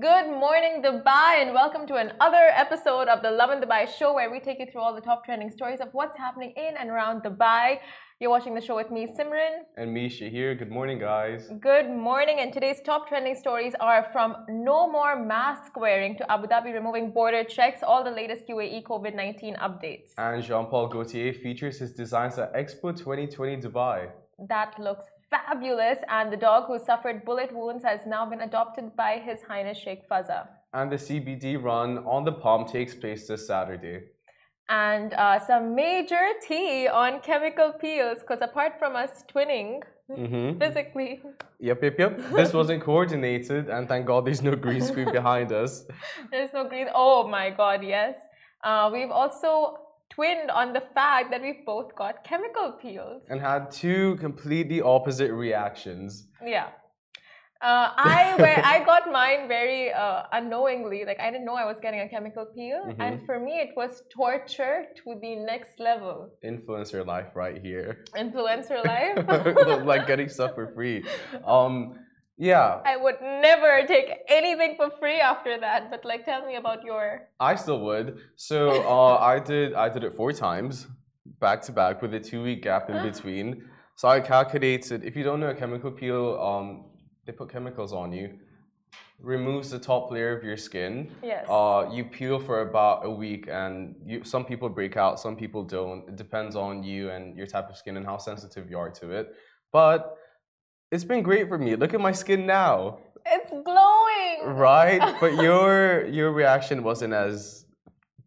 Good morning, Dubai, and welcome to another episode of the Lovin Dubai show where we take you through all the top trending stories of what's happening in and around Dubai. You're watching the show with me, Simran. And Misha here. Good morning, guys. Good morning, and today's top trending stories are from no more mask wearing to Abu Dhabi removing border checks, all the latest UAE COVID 19 updates. And Jean Paul Gaultier features his designs at Expo 2020 Dubai. That looks fabulous, and the dog who suffered bullet wounds has now been adopted by His Highness Sheikh Fazza. And the CBD run on the Palm takes place this Saturday. And uh, some major tea on chemical peels, because apart from us twinning Mm-hmm. physically, Yep, yep, yep. This wasn't coordinated, and thank God there's no green screen behind us. there's no green. Oh my god, yes. Uh, we've also twinned on the fact that we've both got chemical peels. And had two completely opposite reactions. Yeah. Uh, I where I got mine very uh, unknowingly. Like I didn't know I was getting a chemical peel, Mhm. and for me it was torture to the next level. Influencer life right here. Influencer life. like getting stuff for free. Um, yeah, I would never take anything for free after that. But like, tell me about your. I still would. So uh, I did I did it four times, back to back, with a two week gap in between. So I calculated. If you don't know a chemical peel, um, they put chemicals on you, removes the top layer of your skin. Yes. Uh, you peel for about a week, and you, some people break out, some people don't. It depends on you and your type of skin and how sensitive you are to it. But it's been great for me. Look at my skin now, It's glowing. right? But your your reaction wasn't as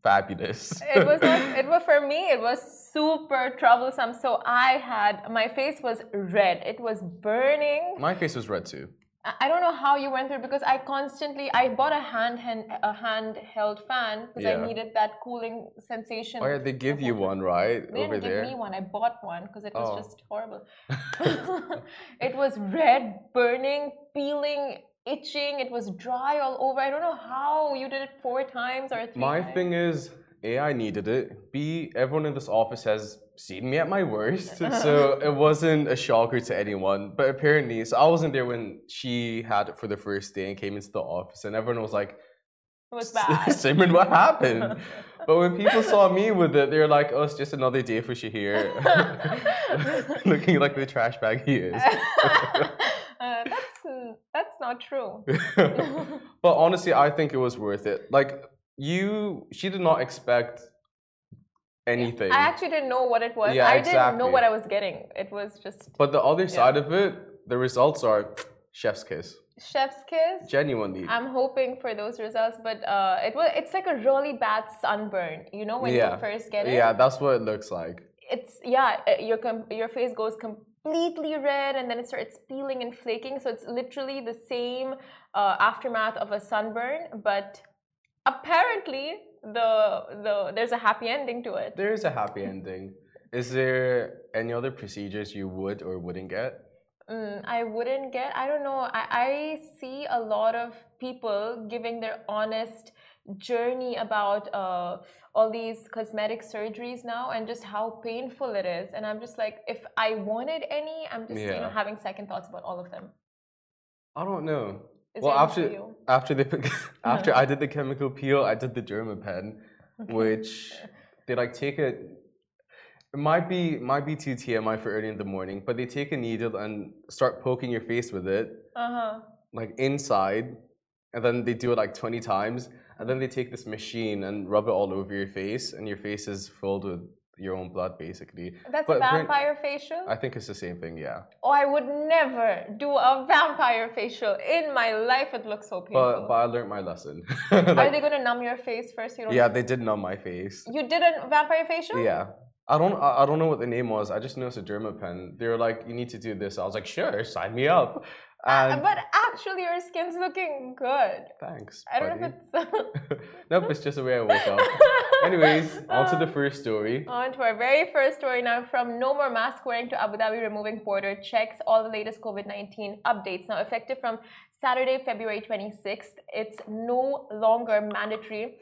fabulous. It was not, it was for me. It was super troublesome. So I had my face was red. It was burning. my face was red too. I don't know how you went through because I constantly I bought a hand, hand a handheld fan because I needed that cooling sensation. Oh yeah, they give you one right They over didn't give there. me one. I bought one because it was Oh. just horrible. it was red, burning, peeling, itching. It was dry all over. I don't know how you did it four times or three My times. thing is, A, I needed it. B, everyone in this office has seen me at my worst. so it wasn't a shocker to anyone. But apparently, so I wasn't there when she had it for the first day and came into the office, and everyone was like, It was bad. Simran, what happened? but when people saw me with it, they're like, oh, it's just another day for Shahir. Looking like the trash bag he is. Uh, that's that's not true. but honestly, I think it was worth it. Like you, she did not expect anything. I actually didn't know what it was. Yeah, I didn't know what I was getting. It was just But the other side of it, the results are chef's kiss. chef's kiss. Genuinely. I'm hoping for those results, but uh, it was it's like a really bad sunburn. You know when Yeah. you first get it. Yeah, that's what it looks like. It's yeah, uh, your com- your face goes completely red, and then it starts peeling and flaking. So it's literally the same uh, aftermath of a sunburn, but apparently the the there's a happy ending to it. There is a happy ending. Is there any other procedures you would or wouldn't get? Mm, I wouldn't get. I don't know. I, I see a lot of people giving their honest journey about uh, all these cosmetic surgeries now and just how painful it is. And I'm just like, if I wanted any, I'm just you know having second thoughts about all of them. I don't know. Is well, after you? after the after I did the chemical peel, I did the Dermapen, which they like take a. It might be might be too TMI for early in the morning, but they take a needle and start poking your face with it, Uh huh. like inside, and then they do it like twenty times, and then they take this machine and rub it all over your face, and your face is filled with your own blood, basically. That's But a vampire facial. I think it's the same thing, yeah. oh, I would never do a vampire facial in my life. It looks so painful. But but I learned my lesson. Are they gonna numb your face first? You don't. yeah, they did numb my face. You did a vampire facial. Yeah. I don't I I don't know what the name was. I just know it's a Dermapen. They were like, you need to do this. I was like, sure, sign me up. Uh, And but actually, your skin's looking good. thanks. I don't know if it's. nope, it's just the way I woke up. Anyways, on to the first story. On to our very first story now from no more mask wearing to Abu Dhabi removing border checks. All the latest COVID 19 updates. Now, effective from Saturday, February 26th, it's no longer mandatory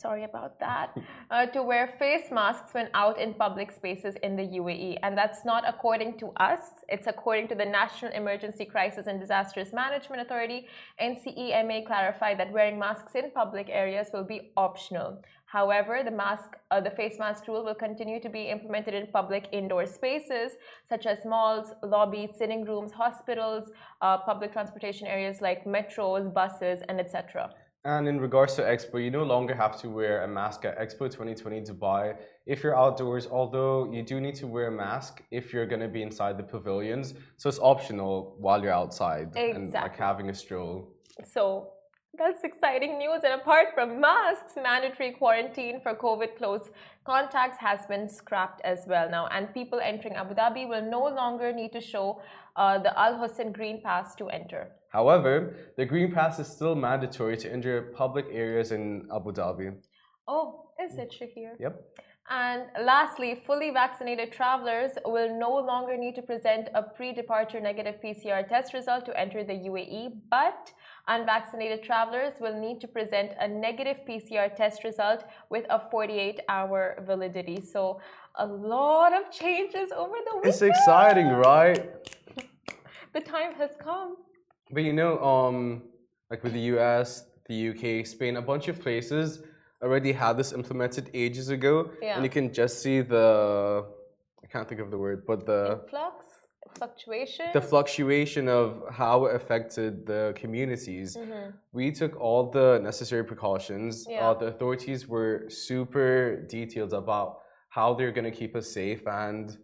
sorry about that, uh, to wear face masks when out in public spaces in the UAE. And that's not according to us, it's according to the National Emergency Crisis and Disasters Management Authority. NCEMA clarified that wearing masks in public areas will be optional. However, the mask, uh, the face mask rule will continue to be implemented in public indoor spaces such as malls, lobbies, sitting rooms, hospitals, uh, public transportation areas like metros, buses, and etc. And in regards to Expo, you no longer have to wear a mask at Expo 2020 Dubai if you're outdoors, although you do need to wear a mask if you're going to be inside the pavilions. So it's optional while you're outside exactly. and like having a stroll. So that's exciting news. And apart from masks, mandatory quarantine for COVID close contacts has been scrapped as well now. And people entering Abu Dhabi will no longer need to show uh, the Al Hosn Green Pass to enter. However, the Green Pass is still mandatory to enter public areas in Abu Dhabi. Oh, is it Shahir? Yep. And lastly, fully vaccinated travelers will no longer need to present a pre departure negative PCR test result to enter the UAE, but unvaccinated travelers will need to present a negative PCR test result with a 48 hour validity. So, a lot of changes over the weekend. It's exciting, right? the time has come. But you know, um, like with the US, the UK, Spain, a bunch of places already had this implemented ages ago. Yeah. And you can just see the, I can't think of the word, but the. Influx? Fluctuation? The fluctuation of how it affected the communities. Mhm. We took all the necessary precautions. Yeah. Uh, the authorities were super detailed about how they're going to keep us safe and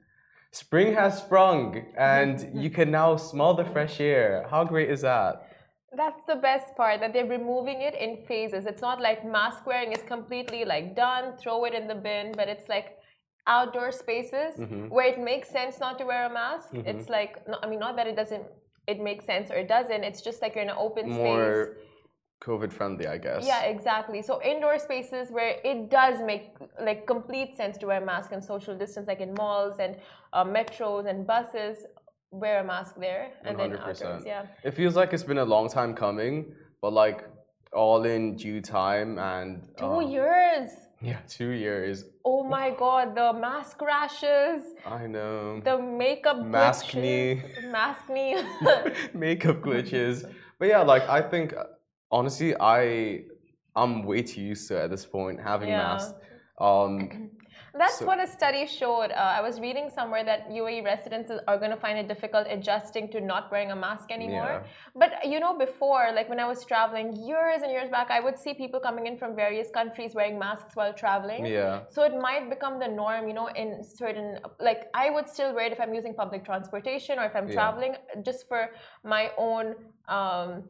spring has sprung and you can now smell the fresh air. How great is that? That's the best part that they're removing it in phases. It's not like mask wearing is completely like done, throw it in the bin, but it's like outdoor spaces Mhm. where it makes sense not to wear a mask. Mhm. It's like no, I mean not that it doesn't it makes sense or it doesn't. It's just like you're in an open More space. More COVID friendly, I guess. Yeah, exactly. So indoor spaces where it does make like complete sense to wear a mask and social distance, like in malls and uh, metros and buses, wear a mask there, and then 100%. outdoors. Yeah. It feels like it's been a long time coming, but like all in due time and. Two uh, years. Yeah, two years. Oh my god, the mask rashes, I know. the makeup Mask glitches, knee. mask knee. Makeup glitches. But yeah, like I think honestly, I I'm way too used to it at this point having Yeah. masks. Um, That's So- what a study showed. Uh, I was reading somewhere that UAE residents are going to find it difficult adjusting to not wearing a mask anymore. Yeah. But you know, before, like when I was traveling years and years back, I would see people coming in from various countries wearing masks while traveling. yeah. So it might become the norm, you know, in certain like I would still wear it if I'm using public transportation or if I'm Yeah. traveling, just for my own um,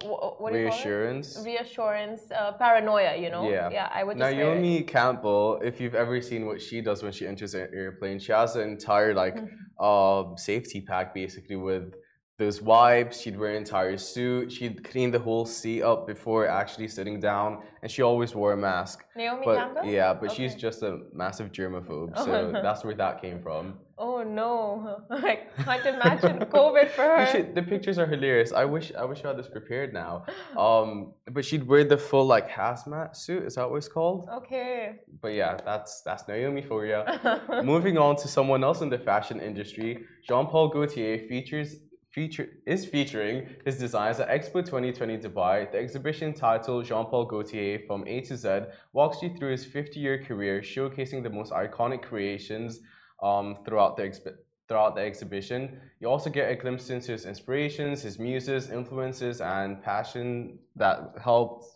what do you call it? Reassurance. reassurance, uh, paranoia, you know. Yeah. yeah, I would just wear it. Naomi Campbell, if you've ever seen what she does when she enters an airplane, she has an entire like Mm-hmm. um safety pack basically with those wipes. She'd wear an entire suit. She'd clean the whole seat up before actually sitting down, and she always wore a mask. Naomi But Campbell. yeah, but she's just a massive germaphobe, so that's where that came from. Oh no, I can't imagine COVID for her. the pictures are hilarious. I wish I wish I had this prepared now. Um, but she'd wear the full like hazmat suit. Is that what it's called? Okay. But yeah, that's that's Naomi for you. Moving on to someone else in the fashion industry, Jean Paul Gaultier features feature is featuring his designs at Expo 2020 Dubai. The exhibition titled Jean Paul Gaultier from A to Z walks you through his 50-year career, showcasing the most iconic creations um, throughout the throughout the exhibition. You also get a glimpse into his inspirations, his muses, influences, and passion that helped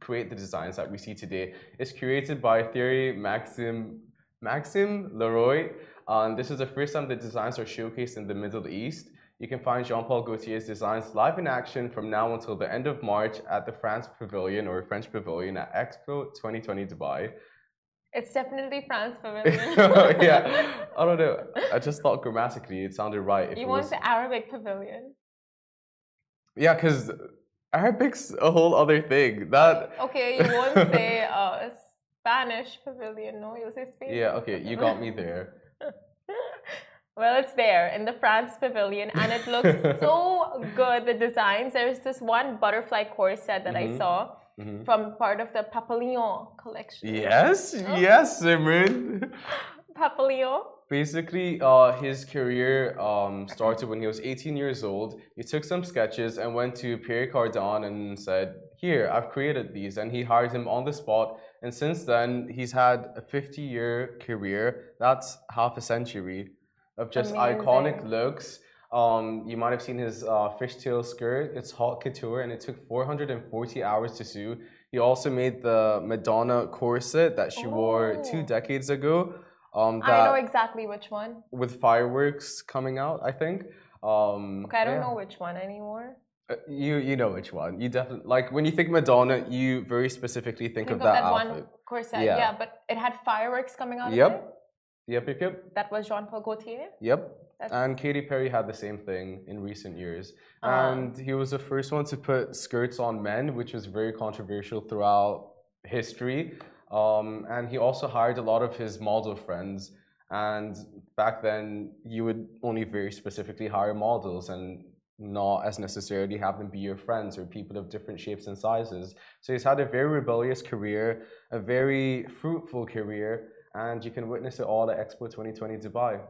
create the designs that we see today. It's curated by Thierry Maxim Maxim Loriot. Um, this is the first time the designs are showcased in the Middle East. You can find Jean-Paul Gaultier's designs live in action from now until the end of March at the France Pavilion or French Pavilion at Expo 2020 Dubai. It's definitely France Pavilion. yeah, I don't know. I just thought grammatically it sounded right. If You want was... the Arabic Pavilion. Yeah, because Arabic's a whole other thing. That Okay, you won't say uh, Spanish Pavilion. No, you'll say Spain. yeah, okay, you got me there. Well, it's there in the France Pavilion, and it looks so good. The designs. There's this one butterfly corset that I Mhm. saw. Mhm. from part of the Papillon collection. Yes, Oh. yes, Simran. Papillon. Basically, uh, his career um, started when he was 18 years old. He took some sketches and went to Pierre Cardin and said, Here, I've created these. And he hired him on the spot. And since then, he's had a 50 year career. That's half a century of just iconic looks. Um, you might have seen his uh, fishtail skirt. It's haute couture and it took 440 hours to sew. He also made the Madonna corset that she wore two decades ago. Um, I know exactly which one. with fireworks coming out, I think. Um, Okay, I don't yeah. know which one anymore. Uh, You you know which one. You definitely like when you think Madonna, you very specifically think, Think of that, one outfit. corset. Yeah. Yeah. but it had fireworks coming out Yep. of it. Yep, yep, yep, That was Jean Paul Gaultier. yep. That's And Katy Perry had the same thing in recent years. Ah. And he was the first one to put skirts on men, which was very controversial throughout history. Um, and he also hired a lot of his model friends. And back then, you would only very specifically hire models and not as necessarily have them be your friends or people of different shapes and sizes. So he's had a very rebellious career, a very fruitful career, and you can witness it all at Expo 2020 Dubai.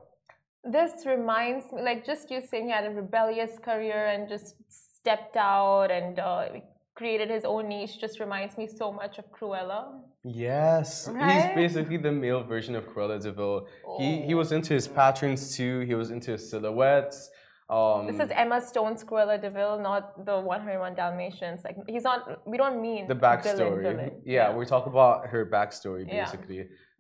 This reminds me, like just you saying he had a rebellious career and just stepped out and uh, created his own niche just reminds me so much of Cruella. Yes, he's basically the male version of Cruella de Vil. He he Oh. was into his patterns too. He was into his silhouettes. Um, This is Emma Stone's Cruella de Vil, not the 101 Dalmatians. Like he's not. We don't mean the villain, backstory. villain. Yeah, we're talking about her backstory Yeah.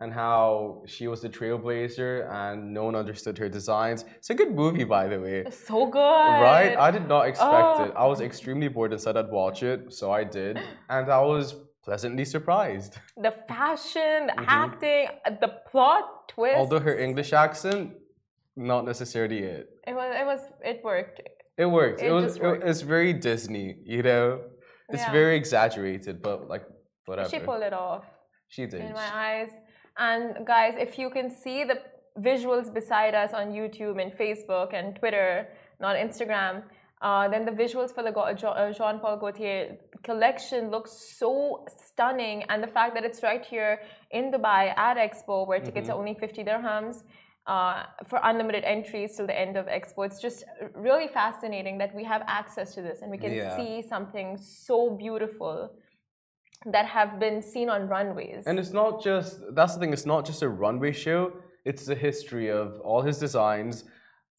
And how she was the trailblazer and no one understood her designs. It's a good movie, by the way. It's so good. Right? I did not expect Oh. it. I was extremely bored and said I'd watch it, so I did, and I was pleasantly surprised. the fashion, the Mhm. acting, the plot twist. Although her English accent, not necessarily it. it was, it was, it worked. It worked. It, It was. worked. it's very Disney, you know. It's Yeah. very exaggerated, but like whatever. She pulled it off. She did. in my eyes. And guys, if you can see the visuals beside us on YouTube and Facebook and Twitter, not Instagram, uh, then the visuals for the uh, Jean Paul Gaultier collection looks so stunning. And the fact that it's right here in Dubai at Expo, where tickets Mhm. are only 50 dirhams. Uh, for unlimited entries till the end of Expo. It's just really fascinating that we have access to this and we can Yeah. see something so beautiful that have been seen on runways. And it's not just. That's the thing. It's not just a runway show. It's the history of all his designs,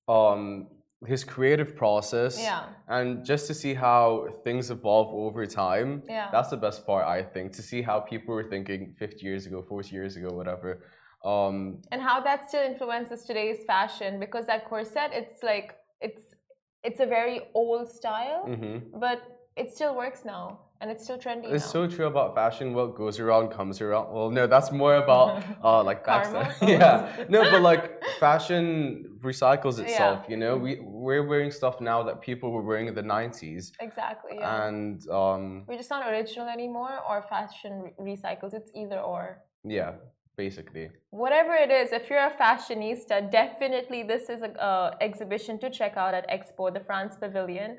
um, his creative process, Yeah. and just to see how things evolve over time. Yeah. That's the best part, I think, to see how people were thinking 50 years ago, 40 years ago, whatever. Um, and how that still influences today's fashion because that corset it's like it's it's a very old style mhm. but it still works now and it's still trendy It's now. so true about fashion. What goes around comes around. Well, no, that's more about uh, like Karma? yeah, no, but like fashion recycles itself. Yeah. You know, we we're wearing stuff now that people were wearing in the '90s, exactly yeah. and um, we're just not original anymore or fashion re- recycles it's either or yeah, basically. whatever it is if you're a fashionista definitely this is a uh, exhibition to check out at expo the france pavilion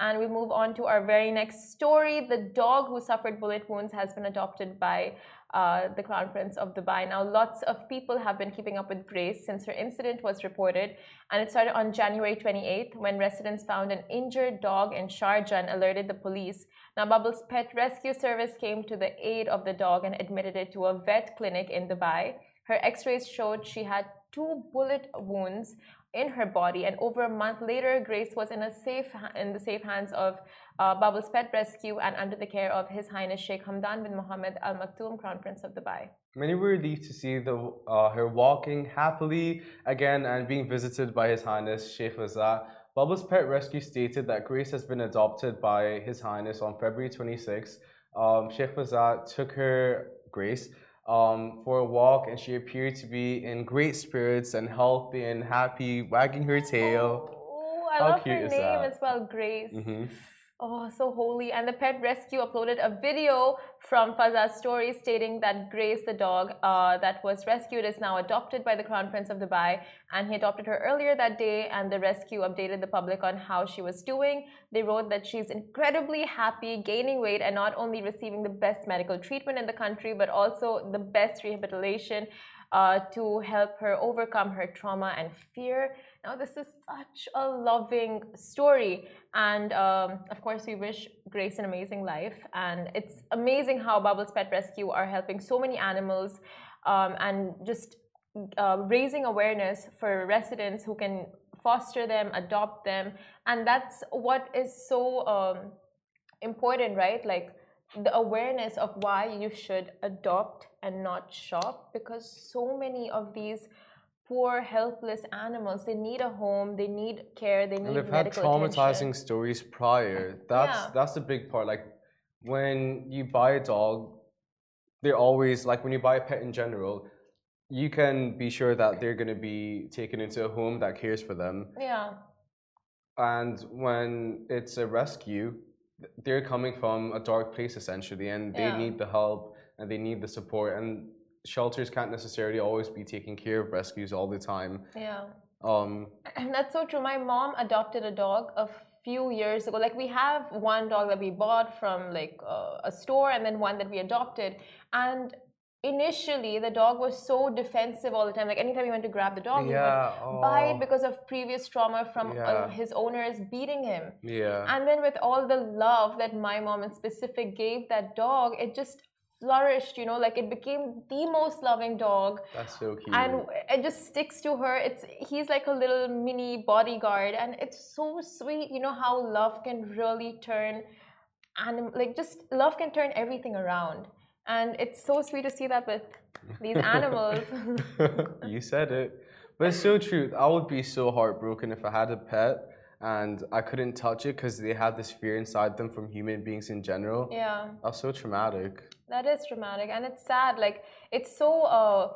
and we move on to our very next story. The dog who suffered bullet wounds has been adopted by uh, the crown prince of dubai. Now lots of people have been keeping up with grace since her incident was reported and it started on january 28th when residents found an injured dog in sharjah and alerted the police. Now, Bubbles Pet Rescue Service came to the aid of the dog and admitted it to a vet clinic in Dubai. Her x rays showed she had two bullet wounds in her body, and over a month later, Grace was in, a safe, in the safe hands of uh, Pet Rescue and under the care of His Highness Sheikh Hamdan bin Mohammed Al Maktoum, Crown Prince of Dubai. Many were relieved to see the uh, her walking happily again and being visited by His Highness Sheikh Fazza. Bubbles Pet Rescue stated that Grace has been adopted by His Highness on February 26. Um, Sheikh Fazza took her, Grace, um, for a walk and she appeared to be in great spirits and healthy and happy, wagging her tail. Oh, I How love cute her name as well, Grace. Mhm. Oh, so holy. And the pet rescue uploaded a video from Fazza's story stating that Grace, the dog uh, that was rescued, is now adopted by the Crown Prince of Dubai. And he adopted her earlier that day, and the rescue updated the public on how she was doing. They wrote that she's incredibly happy, gaining weight, and not only receiving the best medical treatment in the country, but also the best rehabilitation uh, to help her overcome her trauma and fear. Now, this is such a loving story. And um, of course, we wish Grace an amazing life. And it's amazing how Bubbles Pet Rescue are helping so many animals um, and just uh, raising awareness for residents who can foster them, adopt them. And that's what is so um, important, right? Like the awareness of why you should adopt and not shop because so many of these poor, helpless animals. They need a home. They need care. They need and they've had traumatizing attention. stories prior. That's Yeah. that's the big part. Like when you buy a dog, they're always like when you buy a pet in general, you can be sure that they're going to be taken into a home that cares for them. Yeah, And when it's a rescue, they're coming from a dark place essentially, and they Yeah. need the help and they need the support. And shelters can't necessarily always be taking care of rescues all the time. yeah. Um, And that's so true. My mom adopted a dog a few years ago. Like we have one dog that we bought from like uh, a store, and then one that we adopted. And initially, the dog was so defensive all the time. Like anytime you went to grab the dog, he yeah. would bite oh, because of previous trauma from uh, Yeah. his owners beating him. yeah. And then with all the love that my mom in specific gave that dog, it just flourished, you know, like it became the most loving dog. That's so cute. And it just sticks to her. It's he's like a little mini bodyguard, and it's so sweet. You know how love can really turn, and like just love can turn everything around. And it's so sweet to see that with these animals. you said it. But it's so true. I would be so heartbroken if I had a pet and I couldn't touch it because they had this fear inside them from human beings in general. yeah. That's so traumatic. That is traumatic, and it's sad. Like it's so. Uh,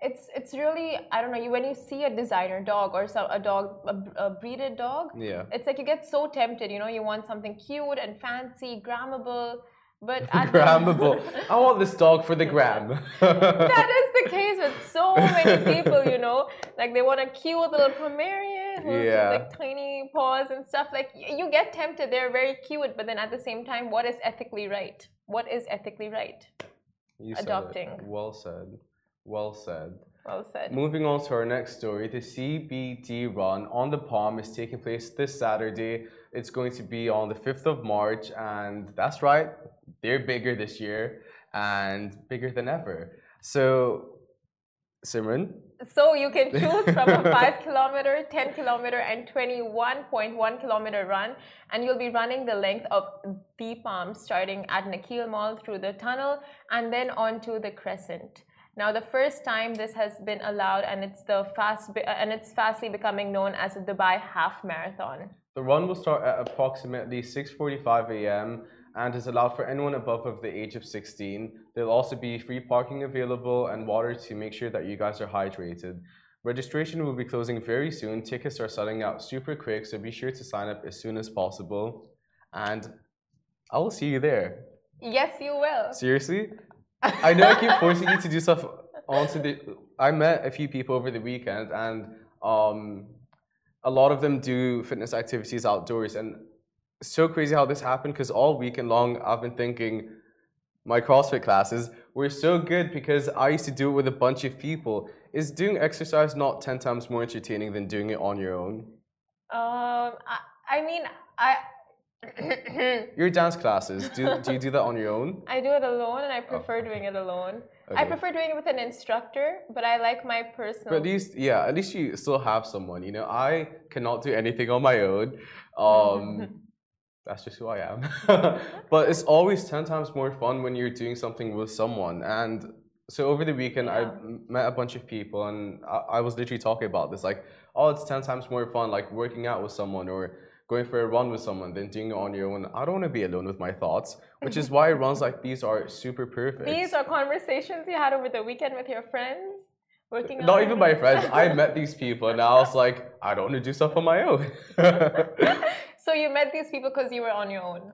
it's it's really I don't know. You when you see a designer dog or some a dog a, a breeded dog, Yeah. it's like you get so tempted. You know, you want something cute and fancy, grammable, but Grammable. I want this dog for the gram. that is the case with so many people. You know, like they want a cute little Pomeranian with Yeah. like tiny paws and stuff. Like you get tempted. They're very cute, but then at the same time, what is ethically right? What is ethically right? You said. Adopting. Well said. Well said. Well said. Moving on to our next story, the CBD run on the Palm is taking place this Saturday. It's going to be on the 5th of March, and that's right, they're bigger this year and bigger than ever. So, Simran, So you can choose from a 5 kilometer, 10 kilometer, and 21.1 kilometer run, and you'll be running the length of the Palm starting at Nakheel Mall through the tunnel and then onto the Crescent. Now, the first time this has been allowed, and it's the fast, and it's fastly becoming known as the Dubai Half Marathon. The run will start at approximately 6:45 a.m. and is allowed for anyone above of the age of 16. There'll also be free parking available and water to make sure that you guys are hydrated. Registration will be closing very soon. Tickets are selling out super quick, so be sure to sign up as soon as possible. And I will see you there. Yes, you will. Seriously? I know I keep forcing you to do stuff onto the. I met a few people over the weekend, and um, a lot of them do fitness activities outdoors, and it's so crazy how this happened. Because all weekend long, I've been thinking my CrossFit classes were so good because I used to do it with a bunch of people. Is doing exercise not ten times more entertaining than doing it on your own? Um, I, I mean, I. Your dance classes, do, do you do that on your own? I do it alone, and I prefer doing it alone. I prefer doing it with an instructor, but I like my personal. But at least, yeah, at least you still have someone. You know, I cannot do anything on my own. Um, that's just who I am. but it's always ten times more fun when you're doing something with someone. And so over the weekend, I Yeah. m- met a bunch of people, and I, I was literally talking about this, like, oh, it's ten times more fun, like working out with someone or going for a run with someone than doing it on your own. I don't want to be alone with my thoughts, which is why runs like these are super perfect. These are conversations you had over the weekend with your friends, working. Not out even my friends. I met these people, and I was like, I don't want to do stuff on my own. so you met these people because you were on your own.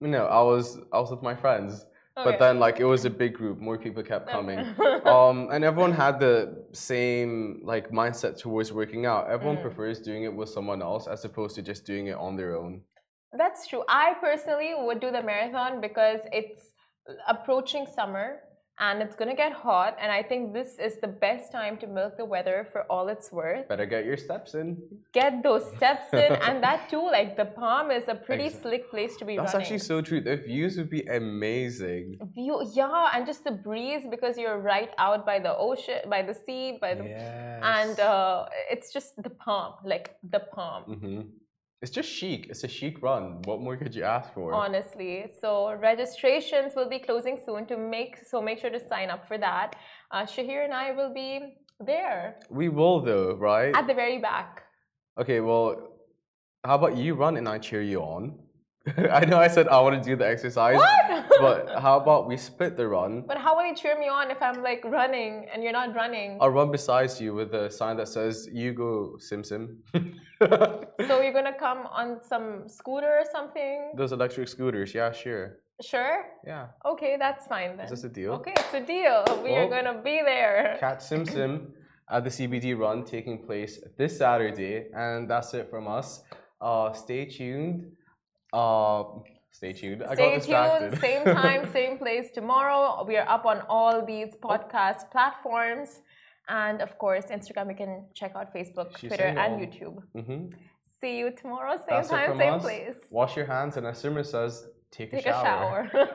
No, I was I was with my friends. Okay. But then like it was a big group, more people kept coming. um, and everyone had the same like mindset towards working out. Everyone Mm. prefers doing it with someone else as opposed to just doing it on their own. That's true. I personally would do the marathon because it's approaching summer and it's gonna get hot, and I think this is the best time to milk the weather for all it's worth. Better get your steps in. Get those steps in, and that too, like the palm is a pretty Ex- slick place to be That's running. actually so true. The views would be amazing. View, yeah, and just the breeze because you're right out by the ocean, by the sea, by the, Yes. and uh, it's just the palm, like the palm. hmm It's just chic. It's a chic run. What more could you ask for? honestly so registrations will be closing soon to make so make sure to sign up for that uh, shahir and i will be there We will though, right? at the very back Okay, well, how about you run and I cheer you on? I know I said I want to do the exercise, what but how about we split the run? but how will you cheer me on if i'm like running and you're not running I'll run beside you with a sign that says "You go, Sim Sim." so you're gonna come on some scooter or something Those electric scooters, yeah, sure, sure yeah. okay that's fine then Is this a deal? okay it's a deal we are gonna be there Cat Sim Sim at the CBD run taking place this Saturday, and that's it from us. Uh, stay tuned. Uh, stay tuned. I Stay tuned, same time, same place tomorrow. We are up on all these podcast platforms. And of course, Instagram, you can check out Facebook, She's Twitter, and all. YouTube. hmm See you tomorrow, same That's time, same us. place. Wash your hands, and as Simmer says, take, Take a a shower.